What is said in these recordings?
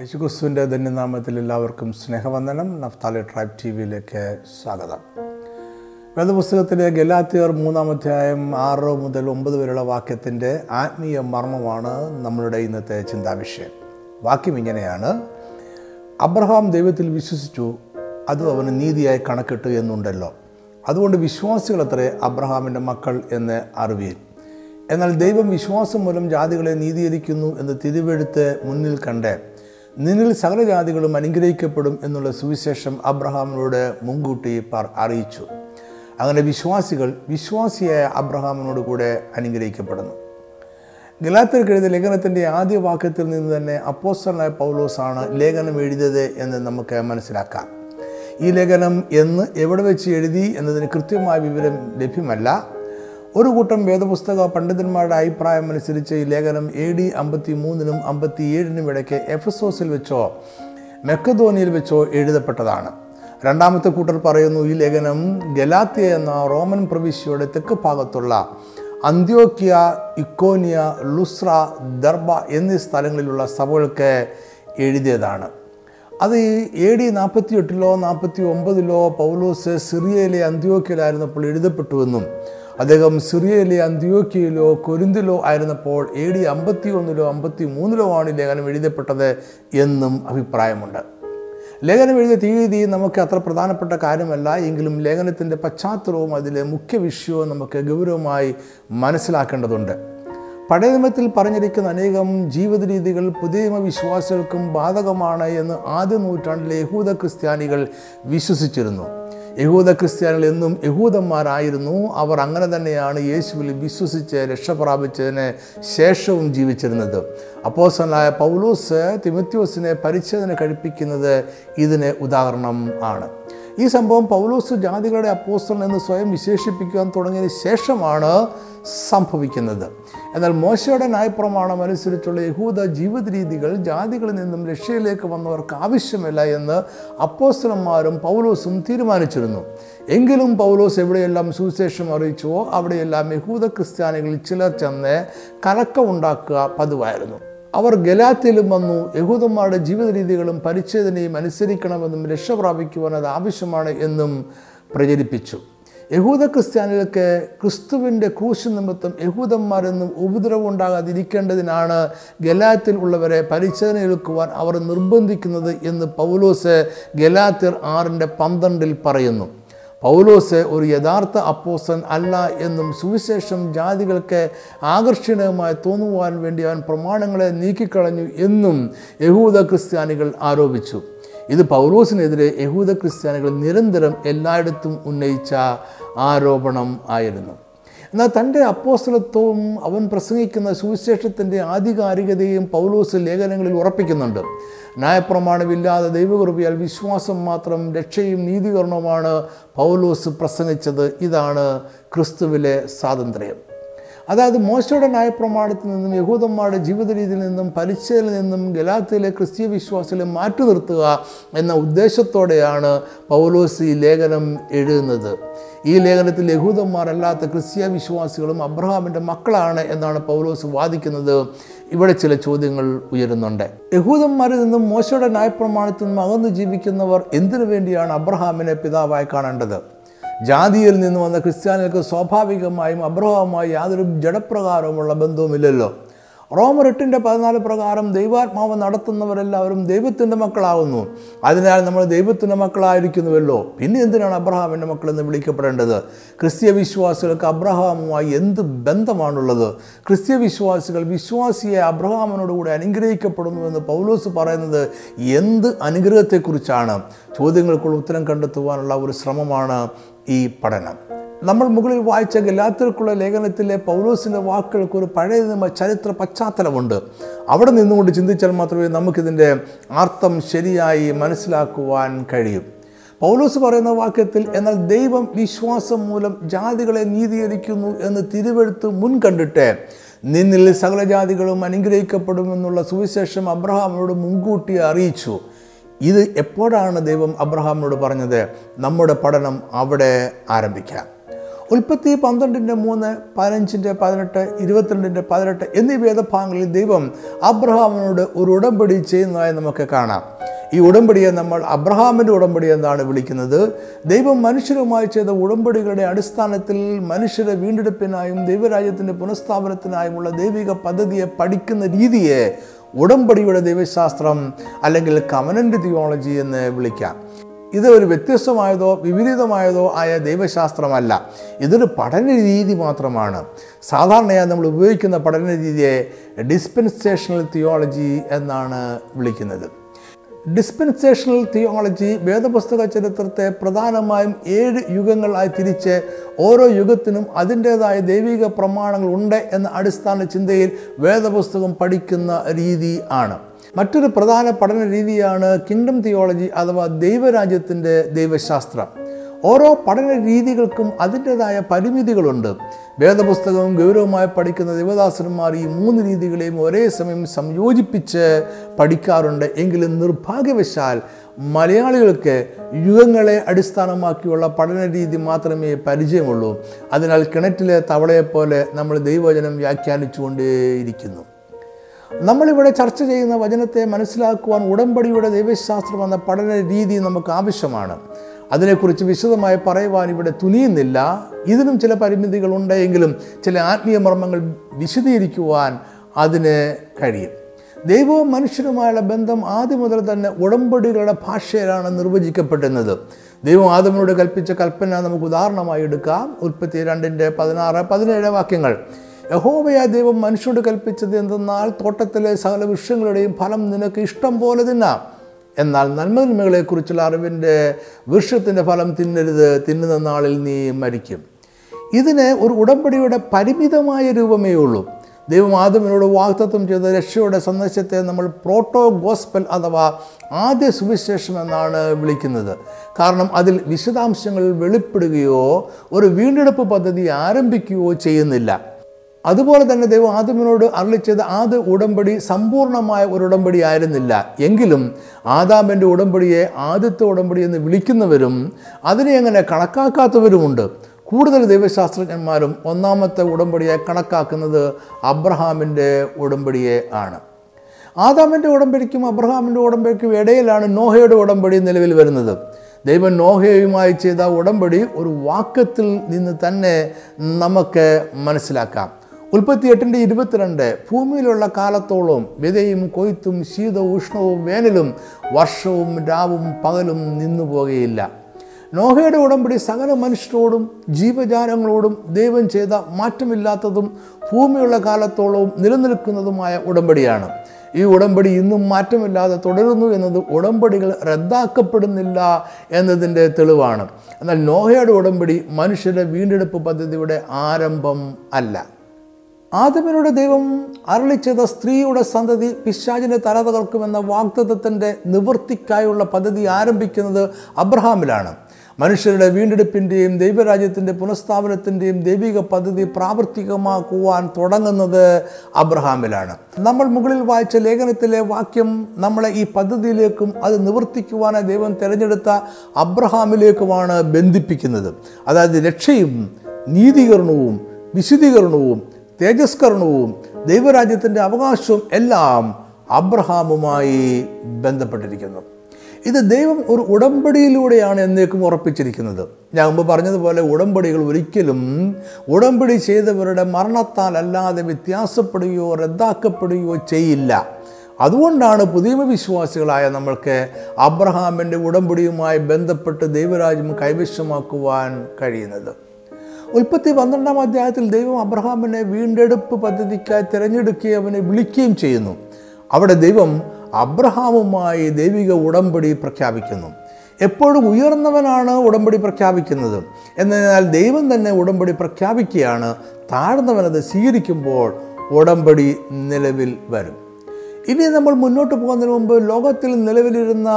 യേശുക്രിസ്തുവിന്റെ ധന്യനാമത്തിൽ എല്ലാവർക്കും സ്നേഹവന്ദനം. നഫ്താലി ട്രൈബ് ടി വിയിലേക്ക് സ്വാഗതം. വേദപുസ്തകത്തിലെ ഗലാത്തിയർ മൂന്നാമധ്യായം ആറ് മുതൽ ഒമ്പത് വരെയുള്ള വാക്യത്തിന്റെ ആത്മീയ മർമ്മമാണ് നമ്മളുടെ ഇന്നത്തെ ചിന്താവിഷയം. വാക്യം ഇങ്ങനെയാണ്. അബ്രഹാം ദൈവത്തിൽ വിശ്വസിച്ചു അത് അവന് നീതിയായി കണക്കിട്ടു എന്നുണ്ടല്ലോ. അതുകൊണ്ട് വിശ്വാസികളത്രേ അബ്രഹാമിന്റെ മക്കൾ എന്ന് അറിവീൻ. എന്നാൽ ദൈവം വിശ്വാസം മൂലം ജാതികളെ നീതീകരിക്കുന്നു എന്ന് തിരുവെഴുത്ത് മുന്നിൽ കണ്ട്. നിന്നിൽ സകല ജാതികളും അനുഗ്രഹിക്കപ്പെടും എന്നുള്ള സുവിശേഷം അബ്രഹാമിനോട് മുൻകൂട്ടി അറിയിച്ചു. അങ്ങനെ വിശ്വാസികൾ വിശ്വാസിയായ അബ്രഹാമിനോട് കൂടെ അനുഗ്രഹിക്കപ്പെടുന്നു. ഗലാത്തിർക്ക് കഴിഞ്ഞ ലേഖനത്തിന്റെ ആദ്യ വാക്യത്തിൽ നിന്ന് തന്നെ അപ്പോസ്റ്റലായ പൗലോസാണ് ലേഖനം എഴുതിയത് എന്ന് നമുക്ക് മനസ്സിലാക്കാം. ഈ ലേഖനം എന്ന് എവിടെ വെച്ച് എഴുതി എന്നതിന് കൃത്യമായ വിവരം ലഭ്യമല്ല. ഒരു കൂട്ടം വേദപുസ്തക പണ്ഡിതന്മാരുടെ അഭിപ്രായം അനുസരിച്ച് ഈ ലേഖനം എ ഡി അമ്പത്തി മൂന്നിനും അമ്പത്തി ഏഴിനും ഇടയ്ക്ക് എഫസോസിൽ വെച്ചോ മെക്കധോനിയിൽ വെച്ചോ എഴുതപ്പെട്ടതാണ്. രണ്ടാമത്തെ കൂട്ടർ പറയുന്നു ഈ ലേഖനം ഗലാത്തിയ എന്ന റോമൻ പ്രവിശ്യയുടെ തെക്ക് ഭാഗത്തുള്ള അന്ത്യോക്കിയ ഇക്കോനിയ ലുസ്ര ദർബ എന്നീ സ്ഥലങ്ങളിലുള്ള സഭകൾക്ക് എഴുതിയതാണ്. അത് എ ഡി നാൽപ്പത്തി എട്ടിലോ നാൽപ്പത്തി ഒമ്പതിലോ പൗലോസ് സിറിയയിലെ അന്ത്യോക്കിയിലായിരുന്നപ്പോൾ എഴുതപ്പെട്ടുവെന്നും അദ്ദേഹം സിറിയയിലെ അന്ത്യോക്കിയയിലോ കൊരിന്തിലോ ആയിരുന്നപ്പോൾ എ ഡി അമ്പത്തി ഒന്നിലോ അമ്പത്തി മൂന്നിലോ ആണ് ലേഖനം എഴുതപ്പെട്ടത് എന്നും അഭിപ്രായമുണ്ട്. ലേഖനം എഴുതിയ തീയതി നമുക്ക് അത്ര പ്രധാനപ്പെട്ട കാര്യമല്ല. എങ്കിലും ലേഖനത്തിന്റെ പശ്ചാത്തലവും അതിലെ മുഖ്യ വിഷയവും നമുക്ക് ഗൗരവമായി മനസ്സിലാക്കേണ്ടതുണ്ട്. പഴയ നിയമത്തിൽ പറഞ്ഞിരിക്കുന്ന അനേകം ജീവിത രീതികൾ പുതിയ വിശ്വാസികൾക്കും ബാധകമാണ് എന്ന് ആദ്യ നൂറ്റാണ്ടിലെ യഹൂദ ക്രിസ്ത്യാനികൾ വിശ്വസിച്ചിരുന്നു. യഹൂദ ക്രിസ്ത്യാനികൾ എന്നും യഹൂദന്മാരായിരുന്നു. അവർ അങ്ങനെ തന്നെയാണ് യേശുവിൽ വിശ്വസിച്ച് രക്ഷ പ്രാപിച്ചതിന് ശേഷവും ജീവിച്ചിരുന്നത്. അപ്പോസനായ പൗലൂസ് തിമത്യോസിനെ പരിച്ഛേദന കഴിപ്പിക്കുന്നത് ഇതിന് ഉദാഹരണം ആണ്. ഈ സംഭവം പൗലോസ് ജാതികളുടെ അപ്പോസ്റ്റൽ എന്ന് സ്വയം വിശേഷിപ്പിക്കാൻ തുടങ്ങിയതിന് ശേഷമാണ് സംഭവിക്കുന്നത്. എന്നാൽ മോശയുടെ ന്യായപ്രമാണം അനുസരിച്ചുള്ള യഹൂദ ജീവിത രീതികൾ ജാതികളിൽ നിന്നും രക്ഷയിലേക്ക് വന്നവർക്ക് ആവശ്യമില്ല എന്ന് അപ്പോസ്റ്റലന്മാരും പൗലോസും തീരുമാനിച്ചിരുന്നു. എങ്കിലും പൗലോസ് എവിടെയെല്ലാം സുവിശേഷം അറിയിച്ചുവോ അവിടെയെല്ലാം യഹൂദ ക്രിസ്ത്യാനികളിൽ ചിലർ ചെന്ന് കലക്കമുണ്ടാക്കുക പതിവായിരുന്നു. അവർ ഗലാത്തിലും വന്നു യഹൂദന്മാരുടെ ജീവിത രീതികളും പരിച്ഛേദനയും അനുസരിക്കണമെന്നും രക്ഷ പ്രാപിക്കുവാൻ അത് ആവശ്യമാണ് എന്നും പ്രചരിപ്പിച്ചു. യഹൂദ ക്രിസ്ത്യാനികൾക്ക് ക്രിസ്തുവിന്റെ ക്രൂശ് നിമിത്തം യഹൂദന്മാരെന്നും ഉപദ്രവം ഉണ്ടാകാതിരിക്കേണ്ടതിനാണ് ഗലാത്തിൽ ഉള്ളവരെ പരിച്ഛേദന എടുക്കുവാൻ അവർ നിർബന്ധിക്കുന്നത് എന്ന് പൗലോസ് ഗലാത്തിർ ആറിന്റെ പന്ത്രണ്ടിൽ പറയുന്നു. പൗലോസ് ഒരു യഥാർത്ഥ അപ്പോസൻ അല്ല എന്നും സുവിശേഷം ജാതികൾക്ക് ആകർഷണീയമായി തോന്നുവാൻ വേണ്ടി അവൻ പ്രമാണങ്ങളെ നീക്കിക്കളഞ്ഞു എന്നും യഹൂദ ക്രിസ്ത്യാനികൾ ആരോപിച്ചു. ഇത് പൗലോസിനെതിരെ യഹൂദ ക്രിസ്ത്യാനികൾ നിരന്തരം എല്ലായിടത്തും ഉന്നയിച്ച ആരോപണം ആയിരുന്നു. എന്നാൽ തന്റെ അപ്പോസ്തലത്വവും അവൻ പ്രസംഗിക്കുന്ന സുവിശേഷത്തിന്റെ ആധികാരികതയും പൗലോസ് ലേഖനങ്ങളിൽ ഉറപ്പിക്കുന്നുണ്ട്. ന്യായപ്രമാണമില്ലാതെ ദൈവകൃപയാൽ വിശ്വാസം മാത്രം രക്ഷയും നീതീകരണവുമാണ് പൗലോസ് പ്രസംഗിച്ചത്. ഇതാണ് ക്രിസ്തുവിലെ സ്വാതന്ത്ര്യം. അതായത് മോശയുടെ ന്യായപ്രമാണത്തിൽ നിന്നും യഹൂദന്മാരുടെ ജീവിത രീതിയിൽ നിന്നും പലിശയിൽ നിന്നും ഗലാത്തിലെ ക്രിസ്തീയ വിശ്വാസത്തിലെ മാറ്റി നിർത്തുക എന്ന ഉദ്ദേശത്തോടെയാണ് പൗലോസ് ഈ ലേഖനം എഴുതുന്നത്. ഈ ലേഖനത്തിൽ യഹൂദന്മാരല്ലാത്ത ക്രിസ്തീയ വിശ്വാസികളും അബ്രഹാമിന്റെ മക്കളാണ് എന്നാണ് പൗലോസ് വാദിക്കുന്നത്. ഇവിടെ ചില ചോദ്യങ്ങൾ ഉയരുന്നുണ്ട്. യഹൂദന്മാരിൽ നിന്നും മോശയുടെ ന്യായപ്രമാണത്തിൽ നിന്നും അകന്നു ജീവിക്കുന്നവർ എന്തിനു വേണ്ടിയാണ് അബ്രഹാമിനെ പിതാവായി കാണേണ്ടത്? ജാതിയിൽ നിന്ന് വന്ന ക്രിസ്ത്യാനികൾക്ക് സ്വാഭാവികമായും അബ്രഹവുമായി യാതൊരു ജഡപ്രകാരവുമുള്ള ബന്ധവുമില്ലല്ലോ. റോമർ എട്ടിന്റെ പതിനാല് പ്രകാരം ദൈവാത്മാവ് നടത്തുന്നവരെല്ലാവരും ദൈവത്തിന്റെ മക്കളാകുന്നു അതിനാൽ നമ്മൾ ദൈവത്തിന്റെ മക്കളായിരിക്കുന്നുവല്ലോ. പിന്നെ എന്തിനാണ് അബ്രഹാമിന്റെ മക്കളെന്ന് വിളിക്കപ്പെടേണ്ടത്? ക്രിസ്ത്യ വിശ്വാസികൾക്ക് അബ്രഹാമുമായി എന്ത് ബന്ധമാണുള്ളത്? ക്രിസ്ത്യ വിശ്വാസികൾ വിശ്വാസിയെ അബ്രഹാമിനോടുകൂടി അനുഗ്രഹിക്കപ്പെടുന്നുവെന്ന് പൗലോസ് പറയുന്നത് എന്ത് അനുഗ്രഹത്തെക്കുറിച്ചാണ്? ചോദ്യങ്ങൾക്കുള്ള ഉത്തരം കണ്ടെത്തുവാനുള്ള ഒരു ശ്രമമാണ് ഈ പഠനം. നമ്മൾ മുകളിൽ വായിച്ച ഗലാത്തിർക്കുള്ള ലേഖനത്തിലെ പൗലോസിന്റെ വാക്കുകൾക്ക് ഒരു പഴയ ചരിത്ര പശ്ചാത്തലമുണ്ട്. അവിടെ നിന്നുകൊണ്ട് ചിന്തിച്ചാൽ മാത്രമേ നമുക്കിതിന്റെ അർത്ഥം ശരിയായി മനസ്സിലാക്കുവാൻ കഴിയും. പൗലോസ് പറയുന്ന വാക്യത്തിൽ എന്നാൽ ദൈവം വിശ്വാസം മൂലം ജാതികളെ നീതീകരിക്കുന്നു എന്ന് തിരുവെടുത്ത് മുൻകണ്ടിട്ട് നിന്നിൽ സകല ജാതികളും അനുഗ്രഹിക്കപ്പെടുമെന്നുള്ള സുവിശേഷം അബ്രഹാമിനോട് മുൻകൂട്ടി അറിയിച്ചു. ഇത് എപ്പോഴാണ് ദൈവം അബ്രഹാമിനോട് പറഞ്ഞത്? നമ്മുടെ പഠനം അവിടെ ആരംഭിക്കാം. ഉൽപ്പത്തി പന്ത്രണ്ടിന്റെ മൂന്ന് പതിനഞ്ചിന്റെ പതിനെട്ട് ഇരുപത്തിരണ്ടിന്റെ പതിനെട്ട് എന്നീ വേദഭാഗങ്ങളിൽ ദൈവം അബ്രഹാമിനോട് ഒരു ഉടമ്പടി ചെയ്യുന്നതായി നമുക്ക് കാണാം. ഈ ഉടമ്പടിയെ നമ്മൾ അബ്രഹാമിന്റെ ഉടമ്പടി എന്നാണ് വിളിക്കുന്നത്. ദൈവം മനുഷ്യരുമായി ചെയ്ത ഉടമ്പടികളുടെ അടിസ്ഥാനത്തിൽ മനുഷ്യരെ വീണ്ടെടുപ്പിനായും ദൈവരാജ്യത്തിന്റെ പുനഃസ്ഥാപനത്തിനായുമുള്ള ദൈവിക പദ്ധതിയെ പഠിക്കുന്ന രീതിയെ ഉടമ്പടിയുടെ ദൈവശാസ്ത്രം അല്ലെങ്കിൽ കമനന്റ് തിയോളജി എന്ന് വിളിക്കാം. ഇത് ഒരു വ്യത്യസ്തമായതോ വിപരീതമായതോ ആയ ദൈവശാസ്ത്രമല്ല. ഇതൊരു പഠന രീതി മാത്രമാണ്. സാധാരണയായി നമ്മൾ ഉപയോഗിക്കുന്ന പഠന രീതിയെ ഡിസ്പെൻസേഷണൽ തിയോളജി എന്നാണ് വിളിക്കുന്നത്. ഡിസ്പെൻസേഷണൽ തിയോളജി വേദപുസ്തക ചരിത്രത്തെ പ്രധാനമായും ഏഴ് യുഗങ്ങളായി തിരിച്ച് ഓരോ യുഗത്തിനും അതിന്റേതായ ദൈവിക പ്രമാണങ്ങൾ ഉണ്ട് എന്ന അടിസ്ഥാന ചിന്തയിൽ വേദപുസ്തകം പഠിക്കുന്ന രീതി ആണ്. മറ്റൊരു പ്രധാന പഠന രീതിയാണ് കിങ്ഡം തിയോളജി അഥവാ ദൈവരാജ്യത്തിന്റെ ദൈവശാസ്ത്രം. ഓരോ പഠന രീതികൾക്കും അതിന്റെതായ പരിമിതികളുണ്ട്. വേദപുസ്തകവും ഗൗരവമായി പഠിക്കുന്ന ദേവദാസന്മാർ ഈ മൂന്ന് രീതികളെയും ഒരേ സമയം സംയോജിപ്പിച്ച് പഠിക്കാറുണ്ട്. എങ്കിലും നിർഭാഗ്യവശാൽ മലയാളികൾക്ക് യുഗങ്ങളെ അടിസ്ഥാനമാക്കിയുള്ള പഠന രീതി മാത്രമേ പരിചയമുള്ളൂ. അതിനാൽ കിണറ്റിലെ തവളയെപ്പോലെ നമ്മൾ ദൈവവചനം വ്യാഖ്യാനിച്ചുകൊണ്ടേയിരിക്കുന്നു. നമ്മളിവിടെ ചർച്ച ചെയ്യുന്ന വചനത്തെ മനസ്സിലാക്കുവാൻ ഉടമ്പടിയുടെ ദൈവശാസ്ത്രം എന്ന പഠന രീതി നമുക്ക് ആവശ്യമാണ്. അതിനെക്കുറിച്ച് വിശദമായി പറയുവാൻ ഇവിടെ തുനിയുന്നില്ല. ഇതിനും ചില പരിമിതികളുണ്ട് എങ്കിലും ചില ആത്മീയ മർമ്മങ്ങൾ വിശദീകരിക്കുവാൻ അതിന് കഴിയും. ദൈവവും മനുഷ്യനുമായുള്ള ബന്ധം ആദ്യം മുതൽ തന്നെ ഉടമ്പടികളുടെ ഭാഷയിലാണ് നിർവചിക്കപ്പെടുന്നത്. ദൈവം ആദമിനോട് കൽപ്പിച്ച കൽപ്പന നമുക്ക് ഉദാഹരണമായി എടുക്കാം. ഉൽപ്പത്തി രണ്ടിന്റെ പതിനാറ് പതിനേഴ് വാക്യങ്ങൾ. യഹോവയ ദൈവം മനുഷ്യനോട് കൽപ്പിച്ചത് എന്തെന്നാൽ തോട്ടത്തിലെ സകല വൃക്ഷങ്ങളുടെയും ഫലം നിനക്ക് ഇഷ്ടം പോലെ തിന്നാം. എന്നാൽ നന്മതിന്മകളെക്കുറിച്ചുള്ള അറിവിന്റെ വൃക്ഷത്തിന്റെ ഫലം തിന്നരുത് തിന്നുന്ന നാളിൽ നീ മരിക്കും. ഇതിന് ഒരു ഉടമ്പടിയുടെ പരിമിതമായ രൂപമേ ഉള്ളൂ. ദൈവം ആദ്യമിനോട് വാഗ്ദത്വം ചെയ്ത രക്ഷയുടെ സന്ദേശത്തെ നമ്മൾ പ്രോട്ടോ ഗോസ്പൽ അഥവാ ആദ്യ സുവിശേഷം എന്നാണ് വിളിക്കുന്നത്. കാരണം അതിൽ വിശദാംശങ്ങൾ വെളിപ്പെടുകയോ ഒരു വീണ്ടെടുപ്പ് പദ്ധതി ആരംഭിക്കുകയോ ചെയ്യുന്നില്ല. അതുപോലെ തന്നെ ദൈവം ആദമിനോട് അരളിച്ചത് ആദ്യ ഉടമ്പടി സമ്പൂർണമായ ഒരു ഉടമ്പടി ആയിരുന്നില്ല. എങ്കിലും ആദാമിന്റെ ഉടമ്പടിയെ ആദ്യത്തെ ഉടമ്പടി എന്ന് വിളിക്കുന്നവരും അതിനെ അങ്ങനെ കണക്കാക്കാത്തവരുമുണ്ട്. കൂടുതൽ ദൈവശാസ്ത്രജ്ഞന്മാരും ഒന്നാമത്തെ ഉടമ്പടിയെ കണക്കാക്കുന്നത് അബ്രഹാമിന്റെ ഉടമ്പടിയെ ആണ്. ആദാമിന്റെ ഉടമ്പടിക്കും അബ്രഹാമിന്റെ ഉടമ്പടിക്കും ഇടയിലാണ് നോഹയുടെ ഉടമ്പടി നിലവിൽ വരുന്നത്. ദൈവം നോഹയുമായി ചെയ്ത ഉടമ്പടി ഒരു വാക്കത്തിൽ നിന്ന് തന്നെ നമുക്ക് മനസ്സിലാക്കാം. ഉൽപ്പത്തി എട്ടിന്റെ ഇരുപത്തിരണ്ട് ഭൂമിയിലുള്ള കാലത്തോളം വിതയും കൊയ്ത്തും ശീത ഉഷ്ണവും വേനലും വർഷവും രാവും പകലും നിന്നു പോകുകയില്ല നോഹയുടെ ഉടമ്പടി സകല മനുഷ്യരോടും ജീവജാലങ്ങളോടും ദൈവം ചെയ്ത മാറ്റമില്ലാത്തതും ഭൂമിയുള്ള കാലത്തോളവും നിലനിൽക്കുന്നതുമായ ഉടമ്പടിയാണ്. ഈ ഉടമ്പടി ഇന്നും മാറ്റമില്ലാതെ തുടരുന്നു എന്നത് ഉടമ്പടികൾ റദ്ദാക്കപ്പെടുന്നില്ല എന്നതിന്റെ തെളിവാണ്. എന്നാൽ നോഹയുടെ ഉടമ്പടി മനുഷ്യരുടെ വീണ്ടെടുപ്പ് പദ്ധതിയുടെ ആരംഭം അല്ല. ആദമിനോട് ദൈവം അരളിച്ചത് സ്ത്രീയുടെ സന്തതി പിശാചിനെ തല തകർക്കുമെന്ന വാഗ്ദത്തത്തിന്റെ നിവൃത്തിക്കായുള്ള പദ്ധതി ആരംഭിക്കുന്നത് അബ്രഹാമിലാണ്. മനുഷ്യരുടെ വീണ്ടെടുപ്പിന്റെയും ദൈവരാജ്യത്തിന്റെ പുനഃസ്ഥാപനത്തിന്റെയും ദൈവിക പദ്ധതി പ്രാവർത്തികമാക്കുവാൻ തുടങ്ങുന്നത് അബ്രഹാമിലാണ്. നമ്മൾ മുകളിൽ വായിച്ച ലേഖനത്തിലെ വാക്യം നമ്മളെ ഈ പദ്ധതിയിലേക്കും അത് നിവർത്തിക്കുവാനായി ദൈവം തിരഞ്ഞെടുത്ത അബ്രഹാമിലേക്കുമാണ് ബന്ധിപ്പിക്കുന്നത്. അതായത് രക്ഷയും നീതീകരണവും വിശുദ്ധീകരണവും തേജസ്കരണവും ദൈവരാജ്യത്തിന്റെ അവകാശവും എല്ലാം അബ്രഹാമുമായി ബന്ധപ്പെട്ടിരിക്കുന്നു. ഇത് ദൈവം ഒരു ഉടമ്പടിയിലൂടെയാണ് എന്നേക്കും ഉറപ്പിച്ചിരിക്കുന്നത്. ഞാൻ മുമ്പ് പറഞ്ഞതുപോലെ ഉടമ്പടികൾ ഒരിക്കലും ഉടമ്പടി ചെയ്തവരുടെ മരണത്താൽ അല്ലാതെ വ്യത്യാസപ്പെടുകയോ റദ്ദാക്കപ്പെടുകയോ ചെയ്യില്ല. അതുകൊണ്ടാണ് പുതിയ വിശ്വാസികളായ നമ്മൾക്ക് അബ്രഹാമിന്റെ ഉടമ്പടിയുമായി ബന്ധപ്പെട്ട് ദൈവരാജ്യം കൈവശമാക്കുവാൻ കഴിയുന്നത്. ഉൽപ്പത്തി പന്ത്രണ്ടാം അധ്യായത്തിൽ ദൈവം അബ്രഹാമിനെ വീണ്ടെടുപ്പ് പദ്ധതിക്കായി തിരഞ്ഞെടുക്കുകയും അവനെ വിളിക്കുകയും ചെയ്യുന്നു. അവിടെ ദൈവം അബ്രഹാമുമായി ദൈവിക ഉടമ്പടി പ്രഖ്യാപിക്കുന്നു. എപ്പോഴും ഉയർന്നവനാണ് ഉടമ്പടി പ്രഖ്യാപിക്കുന്നത്. എന്നതിനാൽ ദൈവം തന്നെ ഉടമ്പടി പ്രഖ്യാപിക്കുകയാണ്. താഴ്ന്നവനത് സ്വീകരിക്കുമ്പോൾ ഉടമ്പടി നിലവിൽ വരും. ഇനി നമ്മൾ മുന്നോട്ട് പോകുന്നതിന് മുമ്പ് ലോകത്തിൽ നിലവിലിരുന്ന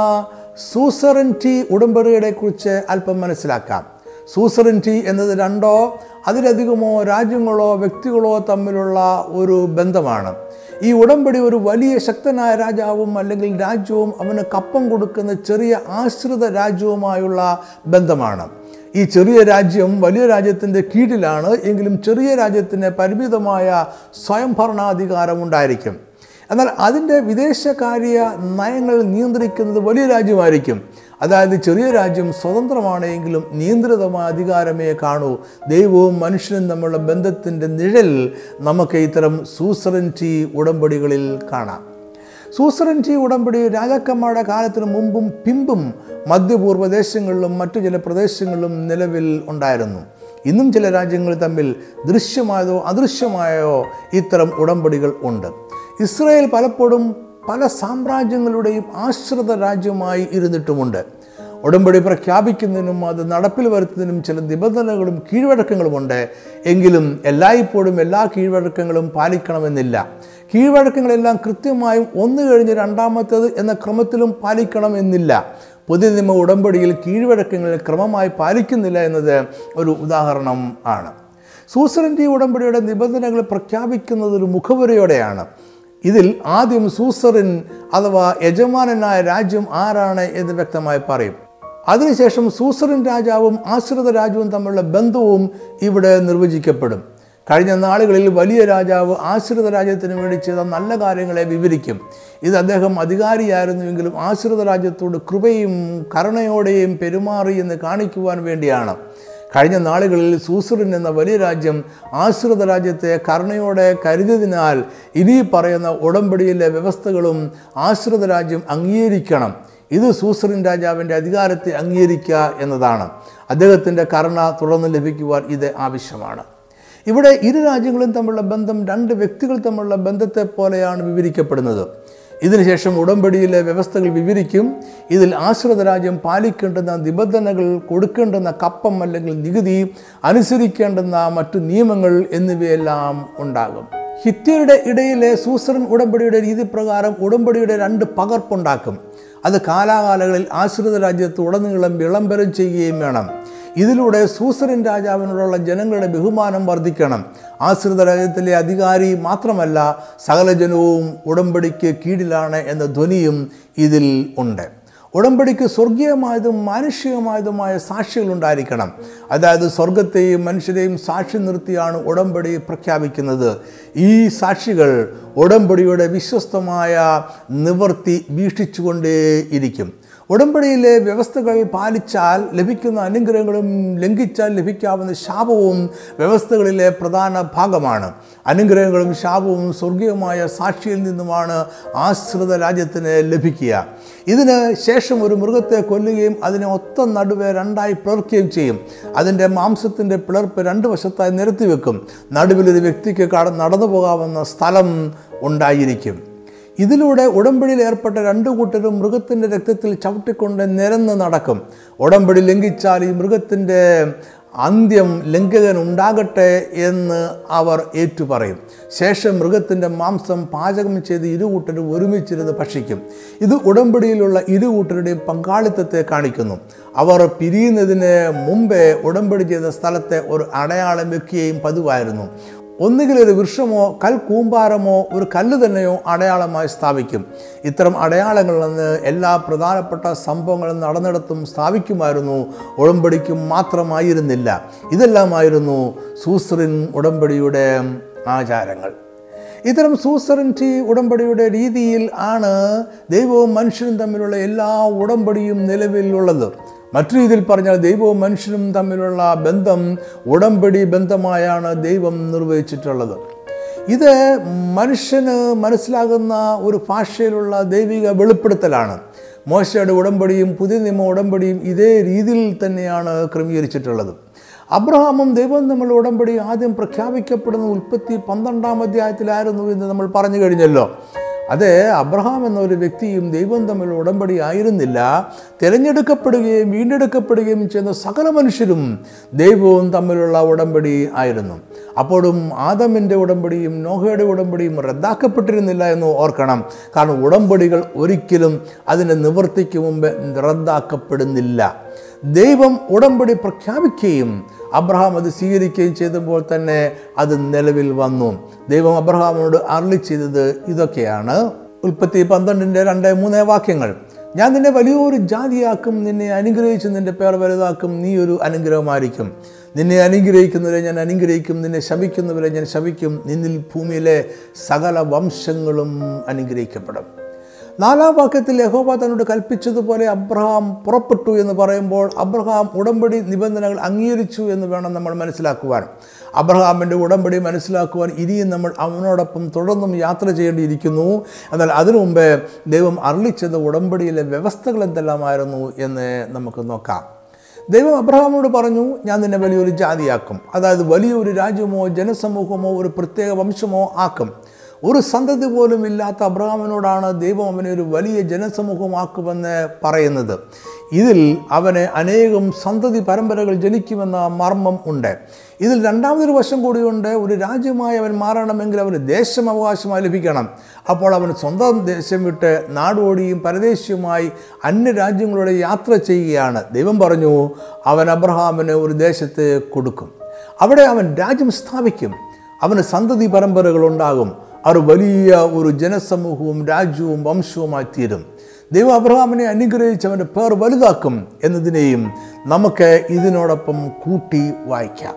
സൂസറന്റി ഉടമ്പടിയുടെ കുറിച്ച് അല്പം മനസ്സിലാക്കാം. സൂസറിന്റി എന്നത് രണ്ടോ അതിലധികമോ രാജ്യങ്ങളോ വ്യക്തികളോ തമ്മിലുള്ള ഒരു ബന്ധമാണ്. ഈ ഉടമ്പടി ഒരു വലിയ ശക്തനായ രാജാവും അല്ലെങ്കിൽ രാജ്യവും അവന് കപ്പം കൊടുക്കുന്ന ചെറിയ ആശ്രിത രാജ്യവുമായുള്ള ബന്ധമാണ്. ഈ ചെറിയ രാജ്യം വലിയ രാജ്യത്തിന്റെ കീഴിലാണ് എങ്കിലും ചെറിയ രാജ്യത്തിന് പരിമിതമായ സ്വയംഭരണാധികാരം ഉണ്ടായിരിക്കും. എന്നാൽ അതിന്റെ വിദേശകാര്യ നയങ്ങൾ നിയന്ത്രിക്കുന്നത് വലിയ രാജ്യമായിരിക്കും. അതായത് ചെറിയ രാജ്യം സ്വതന്ത്രമാണെങ്കിലും നിയന്ത്രിതമായ അധികാരമേ കാണൂ. ദൈവവും മനുഷ്യനും തമ്മിലുള്ള ബന്ധത്തിന്റെ നിഴൽ നമുക്ക് ഇത്തരം സൂസറന്റി ഉടമ്പടികളിൽ കാണാം. സൂസറന്റി ഉടമ്പടി രാജാക്കന്മാരുടെ കാലത്തിന് മുമ്പും പിമ്പും മധ്യപൂർവ ദേശങ്ങളിലും മറ്റു ചില പ്രദേശങ്ങളിലും നിലവിൽ ഉണ്ടായിരുന്നു. ഇന്നും ചില രാജ്യങ്ങൾ തമ്മിൽ ദൃശ്യമായതോ അദൃശ്യമായോ ഇത്തരം ഉടമ്പടികൾ ഉണ്ട്. ഇസ്രയേൽ പലപ്പോഴും പല സാമ്രാജ്യങ്ങളുടെയും ആശ്രിത രാജ്യമായി ഇരുന്നിട്ടുമുണ്ട്. ഉടമ്പടി പ്രഖ്യാപിക്കുന്നതിനും അത് നടപ്പിൽ വരുത്തുന്നതിനും ചില നിബന്ധനകളും കീഴ്വഴക്കങ്ങളുമുണ്ട്. എങ്കിലും എല്ലായ്പ്പോഴും എല്ലാ കീഴ്വഴക്കങ്ങളും പാലിക്കണമെന്നില്ല. കീഴ്വഴക്കങ്ങളെല്ലാം കൃത്യമായും ഒന്ന് കഴിഞ്ഞ് രണ്ടാമത്തേത് എന്ന ക്രമത്തിലും പാലിക്കണമെന്നില്ല. പുതിയ നിയമ ഉടമ്പടിയിൽ കീഴ്വഴക്കങ്ങൾ ക്രമമായി പാലിക്കുന്നില്ല എന്നത് ഒരു ഉദാഹരണം ആണ്. സൂസറിന്റെ ഉടമ്പടിയുടെ നിബന്ധനകൾ പ്രഖ്യാപിക്കുന്നത് ഒരു ഇതിൽ ആദ്യം സൂസറിൻ അഥവാ യജമാനനായ രാജ്യം ആരാണ് എന്ന് വ്യക്തമായി പറയും. അതിനുശേഷം സൂസറിൻ രാജാവും ആശ്രിത രാജ്യവും തമ്മിലുള്ള ബന്ധവും ഇവിടെ നിർവചിക്കപ്പെടും. കഴിഞ്ഞ നാളുകളിൽ വലിയ രാജാവ് ആശ്രിത രാജ്യത്തിന് വേണ്ടി ചെയ്ത നല്ല കാര്യങ്ങളെ വിവരിക്കും. ഇത് അദ്ദേഹം അധികാരിയായിരുന്നുവെങ്കിലും ആശ്രിത രാജ്യത്തോട് കൃപയും കരുണയോടെയും പെരുമാറി എന്ന് കാണിക്കുവാൻ വേണ്ടിയാണ്. കഴിഞ്ഞ നാളുകളിൽ സൂസറിൻ എന്ന വലിയ രാജ്യം ആശ്രിത രാജ്യത്തെ കരുണയോടെ കരുതിയതിനാൽ ഇനി പറയുന്ന ഉടമ്പടിയിലെ വ്യവസ്ഥകളും ആശ്രിത രാജ്യം അംഗീകരിക്കണം. ഇത് സൂസറിൻ രാജാവിന്റെ അധികാരത്തെ അംഗീകരിക്കുക എന്നതാണ്. അദ്ദേഹത്തിന്റെ കരുണ തുടർന്ന് ലഭിക്കുവാൻ ഇത് ആവശ്യമാണ്. ഇവിടെ ഇരു രാജ്യങ്ങളും തമ്മിലുള്ള ബന്ധം രണ്ട് വ്യക്തികൾ തമ്മിലുള്ള ബന്ധത്തെ പോലെയാണ് വിവരിക്കപ്പെടുന്നത്. ഇതിനുശേഷം ഉടമ്പടിയിലെ വ്യവസ്ഥകൾ വിവരിക്കും. ഇതിൽ ആശ്രിത രാജ്യം പാലിക്കേണ്ടുന്ന നിബന്ധനകൾ കൊടുക്കേണ്ടുന്ന കപ്പം അല്ലെങ്കിൽ നികുതി അനുസരിക്കേണ്ടുന്ന മറ്റു നിയമങ്ങൾ എന്നിവയെല്ലാം ഉണ്ടാകും. ഹിത്യരുടെ ഇടയിലെ സൂസറൻ ഉടമ്പടിയുടെ രീതി പ്രകാരം ഉടമ്പടിയുടെ രണ്ട് പകർപ്പുണ്ടാക്കും. അത് കാലാകാലങ്ങളിൽ ആശ്രിത രാജ്യത്ത് ഉടനീളം വിളംബരം ചെയ്യുകയും വേണം. ഇതിലൂടെ സൂസറിൻ രാജാവിനോടുള്ള ജനങ്ങളുടെ ബഹുമാനം വർദ്ധിക്കണം. ആശ്രിത രാജ്യത്തിലെ അധികാരി മാത്രമല്ല സകല ജനവും ഉടമ്പടിക്ക് കീഴിലാണ് എന്ന ധ്വനിയും ഇതിൽ ഉണ്ട്. ഉടമ്പടിക്ക് സ്വർഗീയമായതും മാനുഷികമായതുമായ സാക്ഷികൾ ഉണ്ടായിരിക്കണം. അതായത് സ്വർഗത്തെയും മനുഷ്യരെയും സാക്ഷി നിർത്തിയാണ് ഉടമ്പടി പ്രഖ്യാപിക്കുന്നത്. ഈ സാക്ഷികൾ ഉടമ്പടിയുടെ വിശ്വസ്തമായ നിവർത്തി വീക്ഷിച്ചുകൊണ്ടേയിരിക്കും. ഉടമ്പടിയിലെ വ്യവസ്ഥകൾ പാലിച്ചാൽ ലഭിക്കുന്ന അനുഗ്രഹങ്ങളും ലംഘിച്ചാൽ ലഭിക്കാവുന്ന ശാപവും വ്യവസ്ഥകളിലെ പ്രധാന ഭാഗമാണ്. അനുഗ്രഹങ്ങളും ശാപവും സ്വർഗീയമായ സാക്ഷിയിൽ നിന്നുമാണ് ആശ്രിത രാജ്യത്തിന് ലഭിക്കുക. ഇതിന് ശേഷം ഒരു മൃഗത്തെ കൊല്ലുകയും അതിനെ ഒത്ത നടുവെ രണ്ടായി പിളർക്കുകയും ചെയ്യും. അതിന്റെ മാംസത്തിന്റെ പിളർപ്പ് രണ്ട് വശത്തായി നിരത്തി വെക്കും നടുവിൽ ഒരു വ്യക്തിക്ക് നടന്നു പോകാവുന്ന സ്ഥലം ഉണ്ടായിരിക്കും. ഇതിലൂടെ ഉടമ്പടിയിൽ ഏർപ്പെട്ട രണ്ടു കൂട്ടരും മൃഗത്തിന്റെ രക്തത്തിൽ ചവിട്ടിക്കൊണ്ട് നിരന്ന് നടക്കും. ഉടമ്പടി ലംഘിച്ചാൽ ഈ മൃഗത്തിന്റെ അന്ത്യം ലംഘകൻ ഉണ്ടാകട്ടെ എന്ന് അവർ ഏറ്റുപറയും. ശേഷം മൃഗത്തിന്റെ മാംസം പാചകം ചെയ്ത് ഇരുകൂട്ടരും ഒരുമിച്ചിരുന്ന് ഭക്ഷിക്കും. ഇത് ഉടമ്പടിയിലുള്ള ഇരുകൂട്ടരുടെയും പങ്കാളിത്തത്തെ കാണിക്കുന്നു. അവർ പിരിയുന്നതിന് മുമ്പേ ഉടമ്പടി ചെയ്ത സ്ഥലത്തെ ഒരു അടയാളം വെക്കുകയും പതിവായിരുന്നു. ഒന്നുകിൽ ഒരു വൃക്ഷമോ കൽക്കൂമ്പാരമോ ഒരു കല്ല് തന്നെയോ അടയാളമായി സ്ഥാപിക്കും. ഇത്തരം അടയാളങ്ങളിൽ നിന്ന് എല്ലാ പ്രധാനപ്പെട്ട സംഭവങ്ങളും നടന്നിടത്തും സ്ഥാപിക്കുമായിരുന്നു. ഉടമ്പടിക്കും മാത്രമായിരുന്നില്ല. ഇതെല്ലാമായിരുന്നു സൂസറിൻ ഉടമ്പടിയുടെ ആചാരങ്ങൾ. ഇത്തരം സൂസറിന്റി ഉടമ്പടിയുടെ രീതിയിൽ ആണ് ദൈവവും മനുഷ്യനും തമ്മിലുള്ള എല്ലാ ഉടമ്പടിയും നിലവിലുള്ളത് മറ്റു രീതിയിൽ പറഞ്ഞാൽ ദൈവവും മനുഷ്യനും തമ്മിലുള്ള ബന്ധം ഉടമ്പടി ബന്ധമായാണ് ദൈവം നിർവഹിച്ചിട്ടുള്ളത്. ഇത് മനുഷ്യന് മനസ്സിലാകുന്ന ഒരു ഭാഷയിലുള്ള ദൈവിക വെളിപ്പെടുത്തലാണ്. മോശയുടെ ഉടമ്പടിയും പുതിയ നിയമ ഉടമ്പടിയും ഇതേ രീതിയിൽ തന്നെയാണ് ക്രമീകരിച്ചിട്ടുള്ളത്. അബ്രഹാമും ദൈവം നമ്മൾ ഉടമ്പടി ആദ്യം പ്രഖ്യാപിക്കപ്പെടുന്ന ഉൽപ്പത്തി പന്ത്രണ്ടാം അധ്യായത്തിലായിരുന്നു എന്ന് നമ്മൾ പറഞ്ഞു കഴിഞ്ഞല്ലോ. അത് അബ്രഹാം എന്ന ഒരു വ്യക്തിയും ദൈവം തമ്മിൽ ഉടമ്പടി ആയിരുന്നില്ല തിരഞ്ഞെടുക്കപ്പെടുകയും വീണ്ടെടുക്കപ്പെടുകയും ചെയ്യുന്ന സകല മനുഷ്യരും ദൈവവും തമ്മിലുള്ള ഉടമ്പടി ആയിരുന്നു. അപ്പോഴും ആദമിന്റെ ഉടമ്പടിയും നോഹയുടെ ഉടമ്പടിയും റദ്ദാക്കപ്പെട്ടിരുന്നില്ല എന്ന് ഓർക്കണം. കാരണം ഉടമ്പടികൾ ഒരിക്കലും അതിന്റെ നിവൃത്തിക്ക് മുമ്പ് റദ്ദാക്കപ്പെടുന്നില്ല. ദൈവം ഉടമ്പടി പ്രഖ്യാപിക്കുകയും അബ്രഹാം അത് സ്വീകരിക്കുകയും ചെയ്തപ്പോൾ തന്നെ അത് നിലവിൽ വന്നു. ദൈവം അബ്രഹാമിനോട് അരളി ചെയ്തത് ഇതൊക്കെയാണ്. ഉൽപ്പത്തി പന്ത്രണ്ടിന്റെ രണ്ട് മൂന്ന് വാക്യങ്ങൾ. ഞാൻ നിന്നെ വലിയൊരു ജാതിയാക്കും നിന്നെ അനുഗ്രഹിച്ച് നിന്റെ പേർ വലുതാക്കും നീ ഒരു അനുഗ്രഹമായിരിക്കും. നിന്നെ അനുഗ്രഹിക്കുന്നവരെ ഞാൻ അനുഗ്രഹിക്കും നിന്നെ ശപിക്കുന്നവരെ ഞാൻ ശപിക്കും. നിന്നിൽ ഭൂമിയിലെ സകല വംശങ്ങളും അനുഗ്രഹിക്കപ്പെടും. നാലാം വാക്യത്തിൽ യഹോബ തന്നോട് കൽപ്പിച്ചതുപോലെ അബ്രഹാം പുറപ്പെട്ടു എന്ന് പറയുമ്പോൾ അബ്രഹാം ഉടമ്പടി നിബന്ധനകൾ അംഗീകരിച്ചു എന്ന് വേണം നമ്മൾ മനസ്സിലാക്കുവാൻ. അബ്രഹാമിന്റെ ഉടമ്പടി മനസ്സിലാക്കുവാൻ ഇനിയും നമ്മൾ അവനോടൊപ്പം തുടർന്നും യാത്ര ചെയ്യേണ്ടിയിരിക്കുന്നു. എന്നാൽ അതിനു മുമ്പേ ദൈവം അറിളിച്ചത് ഉടമ്പടിയിലെ വ്യവസ്ഥകൾ എന്തെല്ലാമായിരുന്നു എന്ന് നമുക്ക് നോക്കാം. ദൈവം അബ്രഹാമിനോട് പറഞ്ഞു ഞാൻ നിന്നെ വലിയൊരു ജാതിയാക്കും. അതായത് വലിയൊരു രാജ്യമോ ജനസമൂഹമോ ഒരു പ്രത്യേക വംശമോ ആക്കും. ഒരു സന്തതി പോലും ഇല്ലാത്ത അബ്രഹാമിനോടാണ് ദൈവം അവനെ ഒരു വലിയ ജനസമൂഹമാക്കുമെന്ന് പറയുന്നത്. ഇതിൽ അവന് അനേകം സന്തതി പരമ്പരകൾ ജനിക്കുമെന്ന മർമ്മം ഉണ്ട്. ഇതിൽ രണ്ടാമതൊരു വശം കൂടിയുണ്ട് ഒരു രാജ്യമായി അവൻ മാറണമെങ്കിൽ അവന് ദേശം അവകാശമായി ലഭിക്കണം. അപ്പോൾ അവൻ സ്വന്തം ദേശം വിട്ട് നാടോടിയും പരദേശിയുമായി അന്യ രാജ്യങ്ങളുടെ യാത്ര ചെയ്യുകയാണ്. ദൈവം പറഞ്ഞു അവൻ അബ്രഹാമിന് ഒരു ദേശത്ത് കൊടുക്കും. അവിടെ അവൻ രാജ്യം സ്ഥാപിക്കും. അവന് സന്തതി പരമ്പരകൾ ഉണ്ടാകും. അവർ വലിയ ഒരു ജനസമൂഹവും രാജ്യവും വംശവുമായി തീരും. ദൈവ അബ്രഹാമിനെ അനുഗ്രഹിച്ച് അവന്റെ പേർ വലുതാക്കും എന്നതിനെയും നമുക്ക് ഇതിനോടൊപ്പം കൂട്ടി വായിക്കാം.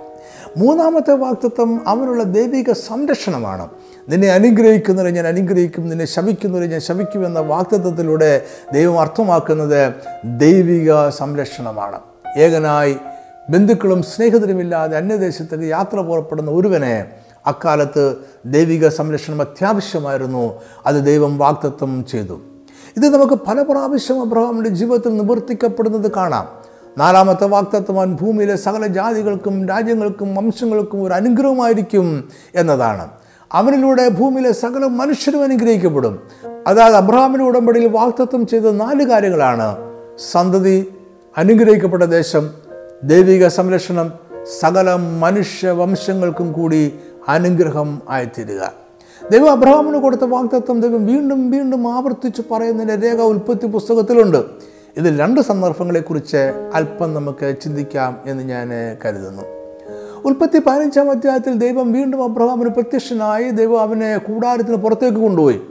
മൂന്നാമത്തെ വാക്തത്വം അവനുള്ള ദൈവിക സംരക്ഷണമാണ്. നിന്നെ അനുഗ്രഹിക്കുന്നവരെ ഞാൻ അനുഗ്രഹിക്കും നിന്നെ ശവിക്കുന്നവരെ ഞാൻ ശപിക്കുമെന്ന വാക്തത്വത്തിലൂടെ ദൈവം അർത്ഥമാക്കുന്നത് ദൈവിക സംരക്ഷണമാണ്. ഏകനായി ബന്ധുക്കളും സ്നേഹിതരുമില്ലാതെ അന്യദേശത്തേക്ക് യാത്ര പുറപ്പെടുന്ന ഒരുവനെ അക്കാലത്ത് ദൈവിക സംരക്ഷണം അത്യാവശ്യമായിരുന്നു. അത് ദൈവം വാക്തത്വം ചെയ്തു. ഇത് നമുക്ക് പല പ്രാവശ്യം അബ്രഹാമിന്റെ ജീവിതത്തിൽ നിവർത്തിക്കപ്പെടുന്നത് കാണാം. നാലാമത്തെ വാക്തത്വം ഭൂമിയിലെ സകല ജാതികൾക്കും രാജ്യങ്ങൾക്കും വംശങ്ങൾക്കും ഒരു അനുഗ്രഹമായിരിക്കും എന്നതാണ്. അവനിലൂടെ ഭൂമിയിലെ സകല മനുഷ്യരും അനുഗ്രഹിക്കപ്പെടും. അതായത് അബ്രഹാമിന്റെ ഉടമ്പടിയിൽ വാക്തത്വം ചെയ്ത നാല് കാര്യങ്ങളാണ്. സന്തതി അനുഗ്രഹിക്കപ്പെട്ട ദേശം ദൈവിക സംരക്ഷണം സകല മനുഷ്യ വംശങ്ങൾക്കും കൂടി അനുഗ്രഹം ആയിത്തീരുക. ദൈവം അബ്രഹാമിന് കൊടുത്ത വാക്തത്വം ദൈവം വീണ്ടും വീണ്ടും ആവർത്തിച്ച് പറയുന്നതിന്റെ രേഖ ഉൽപ്പത്തി പുസ്തകത്തിലുണ്ട്. ഇതിൽ രണ്ട് സന്ദർഭങ്ങളെക്കുറിച്ച് അല്പം നമുക്ക് ചിന്തിക്കാം എന്ന് ഞാൻ കരുതുന്നു. ഉൽപ്പത്തി പതിനഞ്ചാം അധ്യായത്തിൽ ദൈവം വീണ്ടും അബ്രഹാമിന് പ്രത്യക്ഷനായി ദൈവം അവനെ കൂടാരത്തിന് പുറത്തേക്ക് കൊണ്ടുപോയി.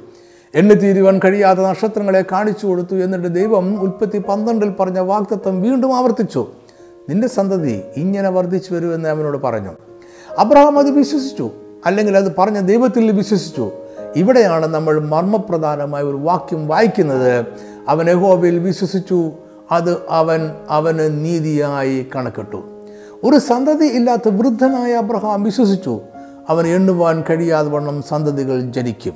എണ്ണി തീരുവാൻ കഴിയാത്ത നക്ഷത്രങ്ങളെ കാണിച്ചു കൊടുത്തു എന്നിട്ട് ദൈവം ഉൽപ്പത്തി പന്ത്രണ്ടിൽ പറഞ്ഞ വാക്തത്വം വീണ്ടും ആവർത്തിച്ചു. നിന്റെ സന്തതി ഇങ്ങനെ വർദ്ധിച്ചു വരുമെന്ന് അവനോട് പറഞ്ഞു. അബ്രഹാം അത് വിശ്വസിച്ചു. അല്ലെങ്കിൽ അത് പറഞ്ഞ ദൈവത്തിൽ വിശ്വസിച്ചു. ഇവിടെയാണ് നമ്മൾ മർമ്മപ്രധാനമായ ഒരു വാക്യം വായിക്കുന്നത്. അവൻ യഹോവയിൽ വിശ്വസിച്ചു. അത് അവൻ അവന് നീതിയായി കണക്കിട്ടു. ഒരു സന്തതി ഇല്ലാത്ത വൃദ്ധനായ അബ്രഹാം വിശ്വസിച്ചു. അവൻ എണ്ണുവാൻ കഴിയാതെ വണ്ണം സന്തതികൾ ജനിക്കും.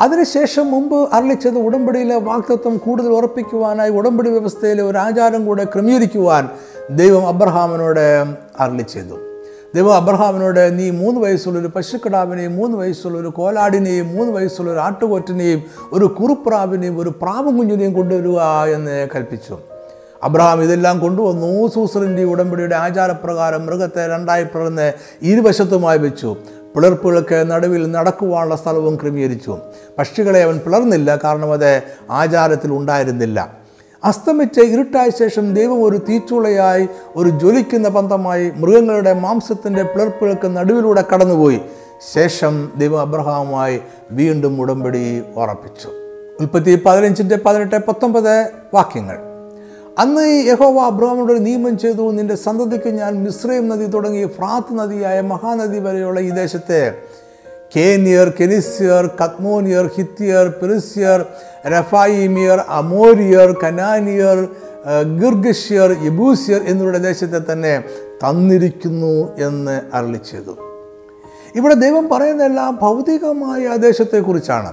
അതിനുശേഷം മുമ്പ് അറിയിച്ചത് ഉടമ്പടിയിലെ വാക്തത്വം കൂടുതൽ ഉറപ്പിക്കുവാനായി ഉടമ്പടി വ്യവസ്ഥയിലെ ഒരു ആചാരം കൂടെ ക്രമീകരിക്കുവാൻ ദൈവം അബ്രഹാമിനോട് ചെയ്തു. ദൈവം അബ്രഹാമിനോട് നീ മൂന്ന് വയസ്സുള്ളൊരു പശുക്കിടാവിനെയും മൂന്ന് വയസ്സുള്ളൊരു കോലാടിനെയും മൂന്ന് വയസ്സുള്ളൊരു ആട്ടുകൊറ്റനെയും ഒരു കുറുപ്രാവിനെയും ഒരു പ്രാവും കുഞ്ഞിനെയും കൊണ്ടുവരിക എന്ന് കൽപ്പിച്ചു. അബ്രഹാം ഇതെല്ലാം കൊണ്ടുവന്നു. സൂസറിന്റെ ഉടമ്പടിയുടെ ആചാരപ്രകാരം മൃഗത്തെ രണ്ടായി പിളർന്ന് ഇരുവശത്തുമായി വെച്ചു. പിളർപ്പുകൾക്ക് നടുവിൽ നടക്കുവാനുള്ള സ്ഥലവും ക്രമീകരിച്ചു. പക്ഷികളെ അവൻ പിളർന്നില്ല കാരണം അത് ആചാരത്തിൽ ഉണ്ടായിരുന്നില്ല. അസ്തമിച്ച് ഇരുട്ടായ ശേഷം ദൈവം ഒരു തീച്ചുളയായി ഒരു ജ്വലിക്കുന്ന പന്തമായി മൃഗങ്ങളുടെ മാംസത്തിന്റെ പിളർപ്പുകൾക്ക് നടുവിലൂടെ കടന്നുപോയി. ശേഷം ദൈവം അബ്രഹാമുമായി വീണ്ടും ഉടമ്പടി ഉറപ്പിച്ചു. ഉൽപ്പത്തി പതിനഞ്ചിന്റെ പതിനെട്ട് പത്തൊമ്പത് വാക്യങ്ങൾ. അന്ന് ഈ യഹോവ അബ്രഹാമിനോട് നിയമം ചെയ്തു നിന്റെ സന്തതിക്ക് ഞാൻ മിശ്രയും നദി തുടങ്ങി ഫ്രാത്ത് നദിയായ മഹാനദി വരെയുള്ള ഈ ദേശത്തെ കേനിയർ കെനിസ്യർ കത്മോനിയർ ഹിത്തിയർ പെരിസ്യർ റഫായിമിയർ അമോരിയർ കനാനിയർ ഗിർഗിഷ്യർ യബൂസിയർ എന്നിവരുടെ ദേശത്തെ തന്നെ തന്നിരിക്കുന്നു എന്ന് അരളി ഇവിടെ ദൈവം പറയുന്നതെല്ലാം ഭൗതികമായ ദേശത്തെക്കുറിച്ചാണ്.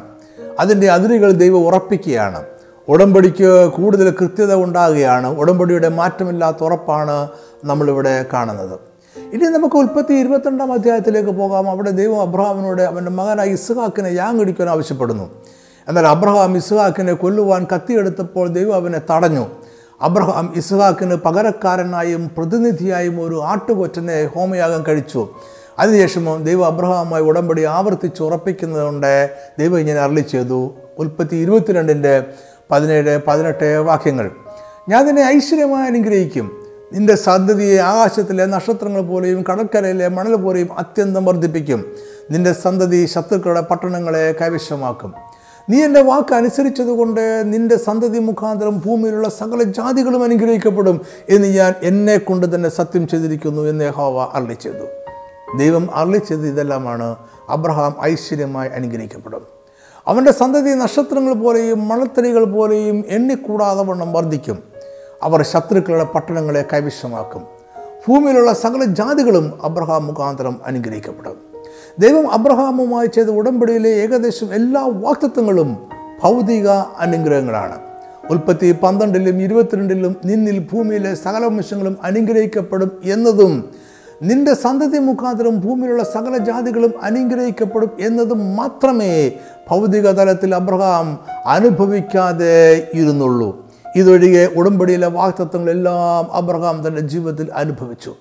അതിന്റെ അതിരുകൾ ദൈവം ഉറപ്പിക്കുകയാണ്. ഉടമ്പടിക്ക് കൂടുതൽ കൃത്യത ഉണ്ടാകുകയാണ്. ഉടമ്പടിയുടെ മാറ്റമില്ലാത്ത ഉറപ്പാണ് നമ്മളിവിടെ കാണുന്നത്. ഇനി നമുക്ക് ഉൽപ്പത്തി ഇരുപത്തിരണ്ടാം അധ്യായത്തിലേക്ക് പോകാം. അവിടെ ദൈവം അബ്രഹാമിനോട് അവന്റെ മകനായ ഇസ്ഹാക്കിനെ യാങ്ങടിക്കാൻ ആവശ്യപ്പെടുന്നു. എന്നാൽ അബ്രഹാം ഇസ്ഹാക്കിനെ കൊല്ലുവാൻ കത്തിയെടുത്തപ്പോൾ ദൈവം അവനെ തടഞ്ഞു. അബ്രഹാം ഇസ്ഹാക്കിന് പകരക്കാരനായും പ്രതിനിധിയായും ഒരു ആട്ടുകൊറ്റനെ ഹോമയാഗം കഴിച്ചു. അതിനുശേഷം ദൈവം അബ്രഹാമുമായി ഉടമ്പടി ആവർത്തിച്ച് ഉറപ്പിക്കുന്നതുകൊണ്ട് ദൈവം ഇങ്ങനെ അരളി ചെയ്തു. ഉൽപ്പത്തി ഇരുപത്തിരണ്ടിന്റെ പതിനേഴ് പതിനെട്ട് വാക്യങ്ങൾ. ഞാൻ നിന്നെ ഐശ്വര്യമായി അനുഗ്രഹിക്കും. നിന്റെ സന്തതിയെ ആകാശത്തിലെ നക്ഷത്രങ്ങൾ പോലെയും കടൽക്കരയിലെ മണൽ പോലെയും അത്യന്തം വർദ്ധിപ്പിക്കും. നിന്റെ സന്തതി ശത്രുക്കളുടെ പട്ടണങ്ങളെ കൈവശമാക്കും. നീ എന്റെ വാക്ക് അനുസരിച്ചതുകൊണ്ട് നിന്റെ സന്തതി മുഖാന്തരം ഭൂമിയിലുള്ള സകല ജാതികളും അനുഗ്രഹിക്കപ്പെടും എന്ന് ഞാൻ എന്നെ കൊണ്ട് തന്നെ സത്യം ചെയ്തിരിക്കുന്നു എന്ന് ഹോവ അരളി ചെയ്തു. ദൈവം അരളി ചെയ്ത് ഇതെല്ലാമാണ്. അബ്രഹാം ഐശ്വര്യമായി അനുഗ്രഹിക്കപ്പെടും. അവന്റെ സന്തതി നക്ഷത്രങ്ങൾ പോലെയും മണത്തരികൾ പോലെയും എണ്ണിക്കൂടാതെ വണ്ണം വർദ്ധിക്കും. അവർ ശത്രുക്കളുടെ പട്ടണങ്ങളെ കൈവശമാക്കും. ഭൂമിയിലുള്ള സകല ജാതികളും അബ്രഹാം മുഖാന്തരം അനുഗ്രഹിക്കപ്പെടും. ദൈവം അബ്രഹാമുമായി ചെയ്ത ഉടമ്പടിയിലെ ഏകദേശം എല്ലാ വാക്തത്വങ്ങളും ഭൗതിക അനുഗ്രഹങ്ങളാണ്. ഉൽപ്പത്തി പന്ത്രണ്ടിലും ഇരുപത്തിരണ്ടിലും നിന്നിൽ ഭൂമിയിലെ സകല വംശങ്ങളും അനുഗ്രഹിക്കപ്പെടും എന്നതും നിന്റെ സന്തതി മുഖാന്തരം ഭൂമിയിലുള്ള സകല ജാതികളും അനുഗ്രഹിക്കപ്പെടും എന്നതും മാത്രമേ ഭൗതിക തലത്തിൽ അബ്രഹാം അനുഭവിക്കാതെ ഇരുന്നുള്ളൂ. ഇതൊഴികെ ഉടമ്പടിയിലെ വാക്തത്വങ്ങളെല്ലാം അബ്രഹാം തന്റെ ജീവിതത്തിൽ അനുഭവിച്ചു.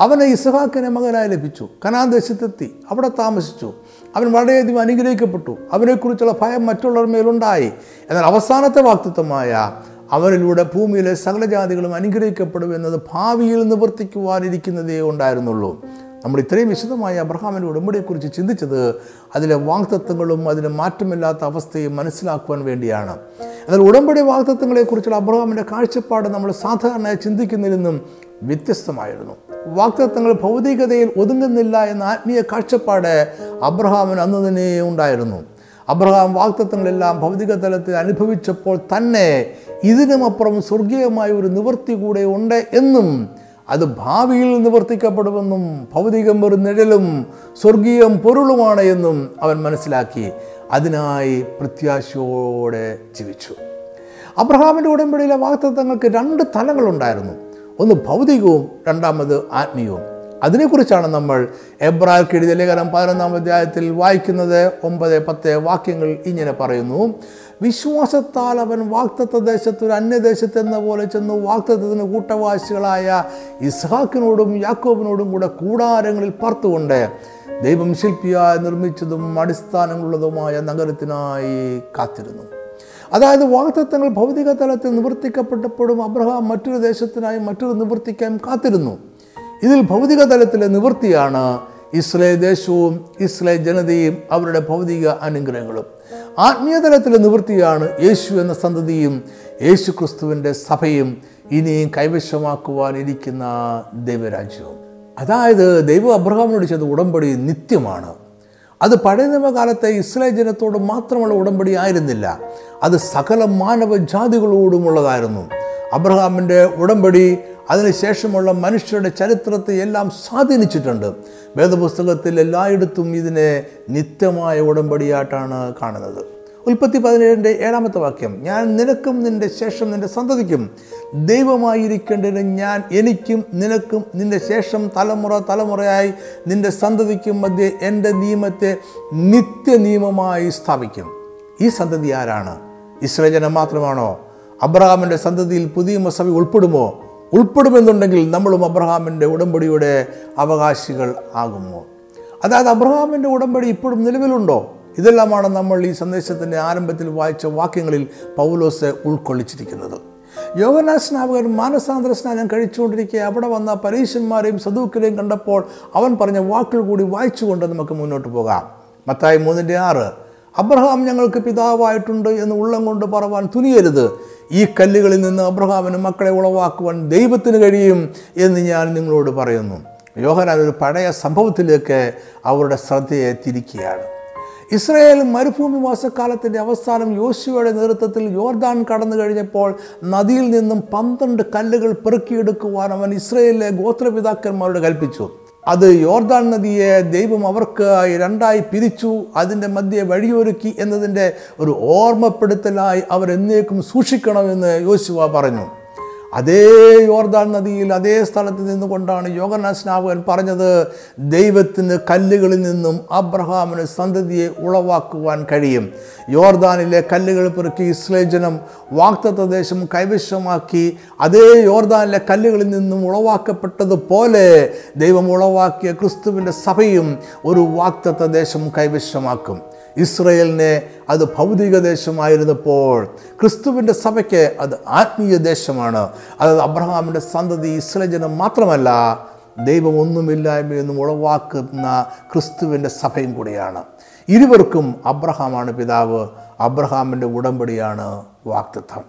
അവന് ഇസഹാക്കിനെ മകനായി ലഭിച്ചു. കനാൻ ദേശത്തെത്തി. അവിടെ താമസിച്ചു. അവൻ വളരെയധികം അനുഗ്രഹിക്കപ്പെട്ടു. അവനെക്കുറിച്ചുള്ള ഭയം മറ്റുള്ളവർ മേലുണ്ടായി. എന്നാൽ അവസാനത്തെ വാക്തത്വമായ അവരിലൂടെ ഭൂമിയിലെ സകലജാതികളും അനുഗ്രഹിക്കപ്പെടും എന്നത് ഭാവിയിൽ നിവർത്തിക്കുവാനിരിക്കുന്നതേ ഉണ്ടായിരുന്നുള്ളൂ. നമ്മൾ ഇത്രയും വിശദമായി അബ്രഹാമിന്റെ ഉടമ്പടിയെക്കുറിച്ച് ചിന്തിച്ചത്? അതിലെ വാക്തത്വങ്ങളും അതിന് മാറ്റമില്ലാത്ത അവസ്ഥയും മനസ്സിലാക്കുവാൻ വേണ്ടിയാണ്. എന്നാൽ ഉടമ്പടി വാക്തത്വങ്ങളെക്കുറിച്ചുള്ള അബ്രഹാമിന്റെ കാഴ്ചപ്പാട് നമ്മൾ സാധാരണയായി ചിന്തിക്കുന്നതിൽ നിന്നും വ്യത്യസ്തമായിരുന്നു. വാക്തത്വങ്ങൾ ഭൗതികതയിൽ ഒതുങ്ങുന്നില്ല എന്ന ആത്മീയ കാഴ്ചപ്പാട് അബ്രഹാമിന് അന്ന് തന്നെ ഉണ്ടായിരുന്നു. അബ്രഹാം വാക്തത്വങ്ങളെല്ലാം ഭൗതിക തലത്തിൽ അനുഭവിച്ചപ്പോൾ തന്നെ ഇതിനുമപ്പുറം സ്വർഗീയമായ ഒരു നിവൃത്തി കൂടെ ഉണ്ട് എന്നും അത് ഭാവിയിൽ നിവർത്തിക്കപ്പെടുമെന്നും ഭൗതികം ഒരു നിഴലും സ്വർഗീയം പൊരുളുമാണ് എന്നും അവൻ മനസ്സിലാക്കി അതിനായി പ്രത്യാശയോടെ ജീവിച്ചു. അബ്രഹാമിന്റെ ഉടമ്പടിയിലെ വാക്തത്വങ്ങൾക്ക് രണ്ട് തലങ്ങളുണ്ടായിരുന്നു. ഒന്ന് ഭൗതികവും രണ്ടാമത് ആത്മീയവും. അതിനെക്കുറിച്ചാണ് നമ്മൾ എബ്രാർക്ക് എഴുതിയ ലേഖനം പതിനൊന്നാം അധ്യായത്തിൽ വായിക്കുന്നത് ഒമ്പത് പത്ത് വാക്യങ്ങൾ ഇങ്ങനെ പറയുന്നു. വിശ്വാസത്താൽ അവൻ വാക്തത്വ ദേശത്ത് ഒരു അന്യദേശത്ത് എന്ന പോലെ ചെന്ന് വാക്തത്വത്തിന് കൂട്ടവാസികളായ ഇസ്ഹാക്കിനോടും യാക്കോബിനോടും കൂടെ കൂടാരങ്ങളിൽ പാർത്തുകൊണ്ട് ദൈവം ശില്പിയായി നിർമ്മിച്ചതും അടിസ്ഥാനങ്ങളുള്ളതുമായ നഗരത്തിനായി കാത്തിരുന്നു. അതായത് വാക്തത്വങ്ങൾ ഭൗതിക തലത്തിൽ നിവർത്തിക്കപ്പെട്ടപ്പോഴും അബ്രഹാം മറ്റൊരു ദേശത്തിനായി മറ്റൊരു നിവർത്തിക്കാൻ കാത്തിരുന്നു. ഇതിൽ ഭൗതിക തലത്തിലെ നിവൃത്തിയാണ് ഇസ്ലേ ദേശവും ഇസ്ലേ ജനതയും അവരുടെ ഭൗതിക അനുഗ്രഹങ്ങളും. ആത്മീയ തലത്തിലെ നിവൃത്തിയാണ് യേശു എന്ന സന്തതിയും യേശു ക്രിസ്തുവിന്റെ സഭയും ഇനിയും കൈവശമാക്കുവാനിരിക്കുന്ന ദൈവരാജ്യവും. അതായത് ദൈവ അബ്രഹാമിനോട് ചെയ്ത ഉടമ്പടി നിത്യമാണ്. അത് പഴയ നിയമകാലത്തെ ഇസ്രായേൽ ജനത്തോട് മാത്രമുള്ള ഉടമ്പടി ആയിരുന്നില്ല. അത് സകല മാനവ ജാതികളോടുമുള്ളതായിരുന്നു അബ്രഹാമിന്റെ ഉടമ്പടി അതിനുശേഷമുള്ള മനുഷ്യരുടെ ചരിത്രത്തെ എല്ലാം സ്വാധീനിച്ചിട്ടുണ്ട്. വേദപുസ്തകത്തിൽ എല്ലായിടത്തും ഇതിനെ നിത്യമായ ഉടമ്പടിയായിട്ടാണ് കാണുന്നത്. ഉൽപ്പത്തി പതിനേഴിന്റെ ഏഴാമത്തെ വാക്യം ഞാൻ നിനക്കും നിന്റെ ശേഷം നിന്റെ സന്തതിക്കും ദൈവമായിരിക്കേണ്ടതിന് ഞാൻ എനിക്കും നിനക്കും നിന്റെ ശേഷം തലമുറ തലമുറയായി നിന്റെ സന്തതിക്കും മധ്യേ എന്റെ നിയമത്തെ നിത്യനിയമമായി സ്ഥാപിക്കും. ഈ സന്തതി ആരാണ്? ഇസ്രയേൽ ജനം മാത്രമാണോ? അബ്രഹാമിന്റെ സന്തതിയിൽ പുതിയ സഭ ഉൾപ്പെടുമോ? ഉൾപ്പെടുമെന്നുണ്ടെങ്കിൽ നമ്മളും അബ്രഹാമിന്റെ ഉടമ്പടിയുടെ അവകാശികൾ ആകുമോ? അതായത് അബ്രഹാമിന്റെ ഉടമ്പടി ഇപ്പോഴും നിലവിലുണ്ടോ? ഇതെല്ലാമാണ് നമ്മൾ ഈ സന്ദേശത്തിന്റെ ആരംഭത്തിൽ വായിച്ച വാക്യങ്ങളിൽ പൗലോസ് ഉൾക്കൊള്ളിച്ചിരിക്കുന്നത്. യോഗനാ സ്നാപകൻ മാനസാന്തര സ്നാനം കഴിച്ചുകൊണ്ടിരിക്കെ അവിടെ വന്ന പരീശന്മാരെയും സദൂക്കരെയും കണ്ടപ്പോൾ അവൻ പറഞ്ഞ വാക്കുകൾ കൂടി വായിച്ചുകൊണ്ട് നമുക്ക് മുന്നോട്ട് പോകാം. മത്തായി മൂന്നിന്റെ ആറ് അബ്രഹാം ഞങ്ങൾക്ക് പിതാവായിട്ടുണ്ട് എന്ന് ഉള്ളം കൊണ്ട് പറവാൻ തുനിയരുത്. ഈ കല്ലുകളിൽ നിന്ന് അബ്രഹാമിന് മക്കളെ ഉളവാക്കുവാൻ ദൈവത്തിന് കഴിയും എന്ന് ഞാൻ നിങ്ങളോട് പറയുന്നു. യോഹനാൻ ഒരു പഴയ സംഭവത്തിലേക്ക് അവരുടെ ശ്രദ്ധയെ തിരിക്കുകയാണ്. ഇസ്രായേൽ മരുഭൂമി വാസക്കാലത്തിന്റെ അവസാനം യോശുവയുടെ നേതൃത്വത്തിൽ യോർദാൻ കടന്നു കഴിഞ്ഞപ്പോൾ നദിയിൽ നിന്നും പന്ത്രണ്ട് കല്ലുകൾ പെറുക്കിയെടുക്കുവാൻ അവൻ ഇസ്രയേലിലെ ഗോത്രപിതാക്കന്മാരോട് കൽപ്പിച്ചു. അത് യോർദാൻ നദിയെ ദൈവം അവർക്ക് രണ്ടായി പിരിച്ചു അതിന്റെ മധ്യെ വഴിയൊരുക്കി എന്നതിന്റെ ഒരു ഓർമ്മപ്പെടുത്തലായി അവരെന്നേക്കും സൂക്ഷിക്കണമെന്ന് യോശുവ പറഞ്ഞു. അതേ യോർദാൻ നദിയിൽ അതേ സ്ഥലത്ത് നിന്നുകൊണ്ടാണ് യോഗനാസ്നാവകൻ പറഞ്ഞത് ദൈവത്തിന് കല്ലുകളിൽ നിന്നും അബ്രഹാമിന് സന്തതിയെ ഉളവാക്കുവാൻ കഴിയും. യോർദാനിലെ കല്ലുകൾ പെറുക്കി ഇസ്ലേജനം വാക്തത്വദേശം വാക്തത്വ ദേശം കൈവശമാക്കി അതേ യോർദാനിലെ കല്ലുകളിൽ നിന്നും ഉളവാക്കപ്പെട്ടതുപോലെ ദൈവം ഉളവാക്കിയ ക്രിസ്തുവിന്റെ സഭയും ഒരു വാക്തത്വ ദേശം കൈവശമാക്കും. ഇസ്രയേലിനെ അത് ഭൗതിക ദേശമായിരുന്നപ്പോൾ ക്രിസ്തുവിന്റെ സഭയ്ക്ക് അത് ആത്മീയ ദേശമാണ്. അതായത് അബ്രഹാമിന്റെ സന്തതി ഇസ്രയേൽ മാത്രമല്ല ദൈവം ഒന്നുമില്ലായ്മ എന്നും ഉളവാക്കുന്ന ക്രിസ്തുവിന്റെ സഭയും കൂടിയാണ്. ഇരുവർക്കും അബ്രഹാമാണ് പിതാവ്. അബ്രഹാമിന്റെ ഉടമ്പടിയാണ് വാക്തത്വം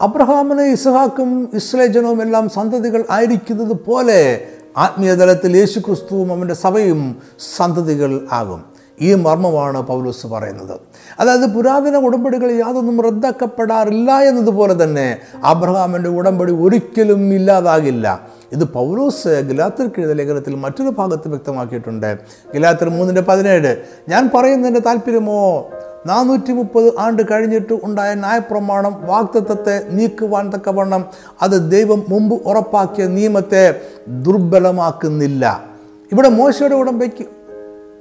അബ്രഹാമിന് ഇസഹാക്കും ഇസ്ലേജനവും എല്ലാം സന്തതികൾ ആയിരിക്കുന്നത് പോലെ ആത്മീയതലത്തിൽ യേശു ക്രിസ്തുവും അവന്റെ സഭയും സന്തതികൾ ആകും. ഈ മർമ്മമാണ് പൗലോസ് പറയുന്നത്. അതായത് പുരാതന ഉടമ്പടികൾ യാതൊന്നും റദ്ദാക്കപ്പെടാറില്ല എന്നതുപോലെ തന്നെ അബ്രഹാമിന്റെ ഉടമ്പടി ഒരിക്കലും ഇല്ലാതാകില്ല. ഇത് പൗലോസ് ഗലാത്തിർക്ക് എഴുതിയ ലേഖനത്തിൽ മറ്റൊരു ഭാഗത്ത് വ്യക്തമാക്കിയിട്ടുണ്ട്. ഗലാത്തിർ മൂന്നിന്റെ പതിനേഴ് ഞാൻ പറയുന്നതിന്റെ താല്പര്യമോ നാനൂറ്റി മുപ്പത് ആണ്ട് കഴിഞ്ഞിട്ട് ഉണ്ടായ ന്യായപ്രമാണം വാക്തത്വത്തെ നീക്കുവാൻ തക്കവണ്ണം അത് ദൈവം മുമ്പ് ഉറപ്പാക്കിയ നിയമത്തെ ദുർബലമാക്കുന്നില്ല. ഇവിടെ മോശയുടെ ഉടമ്പയ്ക്ക്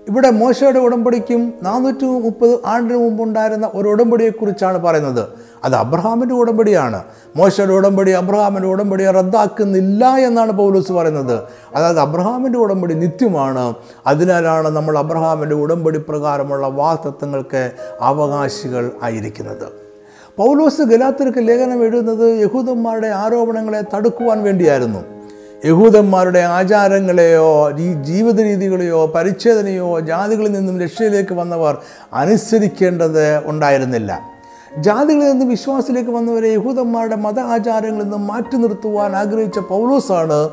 ഇവിടെ മോശയുടെ ഉടമ്പടിക്കും നാനൂറ്റി മുപ്പത് ആണ്ടിന് മുമ്പുണ്ടായിരുന്ന ഒരു ഉടമ്പടിയെക്കുറിച്ചാണ് പറയുന്നത്. അത് അബ്രഹാമിന്റെ ഉടമ്പടിയാണ്. മോശയുടെ ഉടമ്പടി അബ്രഹാമിന്റെ ഉടമ്പടിയെ റദ്ദാക്കുന്നില്ല എന്നാണ് പൗലൂസ് പറയുന്നത്. അതായത് അബ്രഹാമിന്റെ ഉടമ്പടി നിത്യമാണ്. അതിനാലാണ് നമ്മൾ അബ്രഹാമിന്റെ ഉടമ്പടി പ്രകാരമുള്ള വാക്തത്വങ്ങൾക്ക് അവകാശികൾ ആയിരിക്കുന്നത്. പൗലോസ് ഗലാത്തിർക്ക് ലേഖനം എഴുതുന്നത് യഹൂദന്മാരുടെ ആരോപണങ്ങളെ തടുക്കുവാൻ വേണ്ടിയായിരുന്നു. യഹൂദന്മാരുടെ ആചാരങ്ങളെയോ ജീവിത രീതികളെയോ പരിച്ഛേദനയോ ജാതികളിൽ നിന്നും രക്ഷയിലേക്ക് വന്നവർ അനുസരിക്കേണ്ടത് ഉണ്ടായിരുന്നില്ല. ജാതികളിൽ നിന്ന് വിശ്വാസത്തിലേക്ക് വന്നവരെ യഹൂദന്മാരുടെ മത ആചാരങ്ങളിൽ നിന്നും മാറ്റി നിർത്തുവാൻ ആഗ്രഹിച്ച പൗലോസാണ്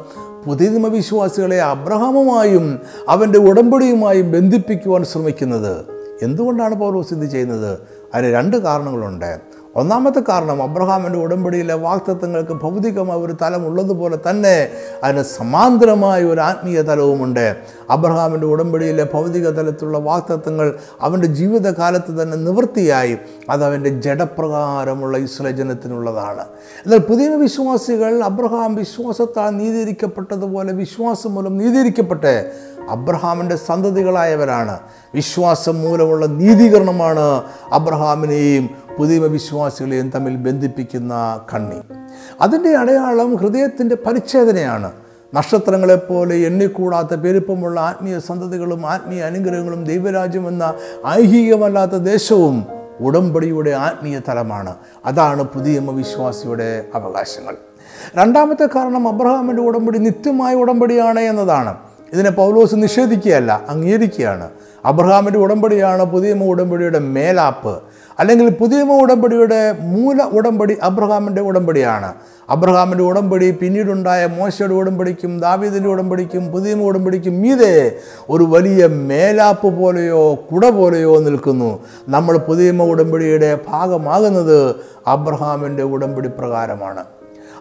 പുതിയ വിശ്വാസികളെ അബ്രഹാമുമായും അവന്റെ ഉടമ്പടിയുമായും ബന്ധിപ്പിക്കുവാൻ ശ്രമിക്കുന്നത്. എന്തുകൊണ്ടാണ് പൗലോസ് ഇത് ചെയ്യുന്നത്? അതിന് രണ്ട് കാരണങ്ങളുണ്ട്. ഒന്നാമത്തെ കാരണം അബ്രഹാമിന്റെ ഉടമ്പടിയിലെ വാക്തത്വങ്ങൾക്ക് ഭൗതികമായ ഒരു തലം ഉള്ളതുപോലെ തന്നെ അതിന് സമാന്തരമായ ഒരു ആത്മീയ തലവുമുണ്ട്. അബ്രഹാമിന്റെ ഉടമ്പടിയിലെ ഭൗതിക തലത്തിലുള്ള വാക്തത്വങ്ങൾ അവന്റെ ജീവിതകാലത്ത് തന്നെ നിവൃത്തിയായി. അത് ജഡപ്രകാരമുള്ള ഇസ്ലജനത്തിനുള്ളതാണ് എന്നാൽ പുതിയ വിശ്വാസികൾ അബ്രഹാം വിശ്വാസത്താൽ നീതീകരിക്കപ്പെട്ടതുപോലെ വിശ്വാസം മൂലം നീതീകരിക്കപ്പെട്ട് അബ്രഹാമിന്റെ സന്തതികളായവരാണ്. വിശ്വാസം മൂലമുള്ള നീതീകരണമാണ് അബ്രഹാമിനെയും പുതിയ വിശ്വാസികളെയും തമ്മിൽ ബന്ധിപ്പിക്കുന്ന കണ്ണി. അതിന്റെ അടയാളം ഹൃദയത്തിന്റെ പരിച്ഛേദനയാണ്. നക്ഷത്രങ്ങളെപ്പോലെ എണ്ണിക്കൂടാത്ത പെരുപ്പമുള്ള ആത്മീയ സന്തതികളും ആത്മീയ അനുഗ്രഹങ്ങളും ദൈവരാജ്യം എന്ന ഐഹികമല്ലാത്ത ദേശവും ഉടമ്പടിയുടെ ആത്മീയ തലമാണ്. അതാണ് പുതിയ വിശ്വാസിയുടെ അവകാശങ്ങൾ. രണ്ടാമത്തെ കാരണം അബ്രഹാമിന്റെ ഉടമ്പടി നിത്യമായ ഉടമ്പടിയാണ് എന്നതാണ്. ഇതിനെ പൗലോസ് നിഷേധിക്കുകയല്ല അംഗീകരിക്കുകയാണ്. അബ്രഹാമിന്റെ ഉടമ്പടിയാണ് പുതിയ ഉടമ്പടിയുടെ മേലാപ്പ്. അല്ലെങ്കിൽ പുതിയ ഉടമ്പടിയുടെ മൂല ഉടമ്പടി അബ്രഹാമിന്റെ ഉടമ്പടിയാണ്. അബ്രഹാമിന്റെ ഉടമ്പടി പിന്നീടുണ്ടായ മോശയുടെ ഉടമ്പടിക്കും ദാവീദിന്റെ ഉടമ്പടിക്കും പുതിയ ഉടമ്പടിക്കും മീതെ ഒരു വലിയ മേലാപ്പ് പോലെയോ കുട പോലെയോ നിൽക്കുന്നു. നമ്മൾ പുതിയ ഉടമ്പടിയുടെ ഭാഗമാകുന്നത് അബ്രഹാമിന്റെ ഉടമ്പടി പ്രകാരമാണ്.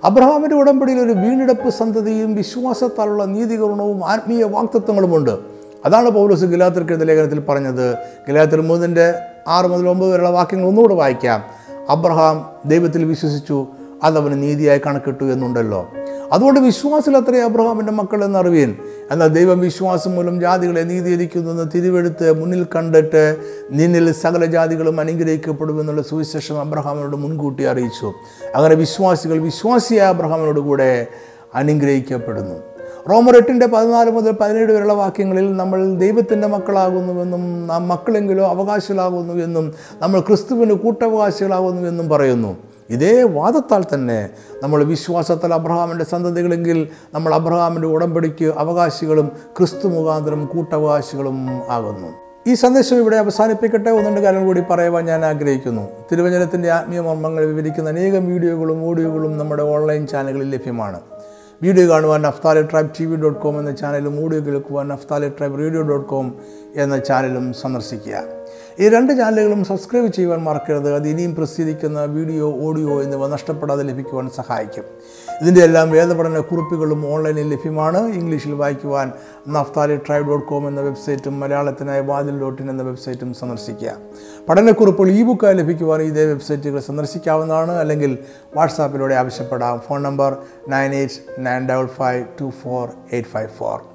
അബ്രഹാമിന്റെ ഉടമ്പടിയിൽ ഒരു വീണ്ടെടുപ്പ് സന്തതിയും വിശ്വാസത്താലുള്ള നീതികരണവും ആത്മീയ വാക്തത്വങ്ങളുമുണ്ട്. അതാണ് പൗലോസ് എഴുതിയ ലേഖനത്തിൽ പറഞ്ഞത്. ഗിലാത്തിർ മൂന്നിന്റെ ആറ് മുതൽ ഒമ്പത് വരെയുള്ള വാക്യങ്ങൾ ഒന്നുകൂടെ വായിക്കാം. അബ്രഹാം ദൈവത്തിൽ വിശ്വസിച്ചു അതവന് നീതിയായി കണക്കിട്ടു എന്നുണ്ടല്ലോ. അതുകൊണ്ട് വിശ്വാസത്തിൽ അത്രേ അബ്രഹാമിന്റെ മക്കൾ എന്നറിവീൻ. എന്നാൽ ദൈവം വിശ്വാസം മൂലം ജാതികളെ നീതീകരിക്കുന്നെന്ന് തിരുവെടുത്ത് മുന്നിൽ കണ്ടിട്ട് നിന്നിൽ സകല ജാതികളും അനുഗ്രഹിക്കപ്പെടുമെന്നുള്ള സുവിശേഷം അബ്രഹാമിനോട് മുൻകൂട്ടി അറിയിച്ചു. അങ്ങനെ വിശ്വാസികൾ വിശ്വാസിയായ അബ്രഹാമിനോട് കൂടെ അനുഗ്രഹിക്കപ്പെടുന്നു. റോമർ എട്ടിന്റെ പതിനാല് മുതൽ പതിനേഴ് വരെയുള്ള വാക്യങ്ങളിൽ നമ്മൾ ദൈവത്തിന്റെ മക്കളാകുന്നുവെന്നും നാം മക്കളെങ്കിലോ അവകാശികളാകുന്നു എന്നും നമ്മൾ ക്രിസ്തുവിന് കൂട്ടവകാശികളാകുന്നു എന്നും പറയുന്നു. ഇതേ വാദത്താൽ തന്നെ നമ്മൾ വിശ്വാസത്താൽ അബ്രഹാമിന്റെ സന്തതികളെങ്കിൽ നമ്മൾ അബ്രഹാമിന്റെ ഉടമ്പടിക്ക് അവകാശികളും ക്രിസ്തു മുഖാന്തരം കൂട്ടവകാശികളും ആകുന്നു. ഈ സന്ദേശം ഇവിടെ അവസാനിപ്പിക്കട്ടെ ഒന്നുണ്ട് കാര്യം കൂടി പറയുവാൻ ഞാൻ ആഗ്രഹിക്കുന്നു. തിരുവചനത്തിന്റെ ആത്മീയ മർമ്മങ്ങൾ വിവരിക്കുന്ന അനേകം വീഡിയോകളും ഓഡിയോകളും നമ്മുടെ ഓൺലൈൻ ചാനലുകളിൽ ലഭ്യമാണ്. വീഡിയോ കാണുവാൻ Naphtali tribe T V dot com എന്ന ചാനലും ഓഡിയോ കേൾക്കുവാൻ Naphtali tribe radio dot com എന്ന ചാനലും സന്ദർശിക്കുക. ഈ രണ്ട് ചാനലുകളും സബ്സ്ക്രൈബ് ചെയ്യുവാൻ മറക്കരുത്. അത് ഇനിയും പ്രസിദ്ധീകരിക്കുന്ന വീഡിയോ ഓഡിയോ എന്നിവ നഷ്ടപ്പെടാതെ ലഭിക്കുവാൻ സഹായിക്കും. ഇതിന്റെ എല്ലാം വേദപഠന കുറിപ്പുകളും ഓൺലൈനിൽ ലഭ്യമാണ്. ഇംഗ്ലീഷിൽ വായിക്കുവാൻ നഫ്താലി ട്രൈബ് ഡോട്ട് കോം എന്ന വെബ്സൈറ്റും മലയാളത്തിനായി വാതിൽ ഡോട്ട് ഇൻ എന്ന വെബ്സൈറ്റും സന്ദർശിക്കുക. പഠനക്കുറിപ്പുകൾ ഇ ബുക്കായി ലഭിക്കുവാൻ ഇതേ വെബ്സൈറ്റുകൾ സന്ദർശിക്കാവുന്നതാണ്. അല്ലെങ്കിൽ വാട്സാപ്പിലൂടെ ആവശ്യപ്പെടാം. Phone number nine eight nine double five two four eight five four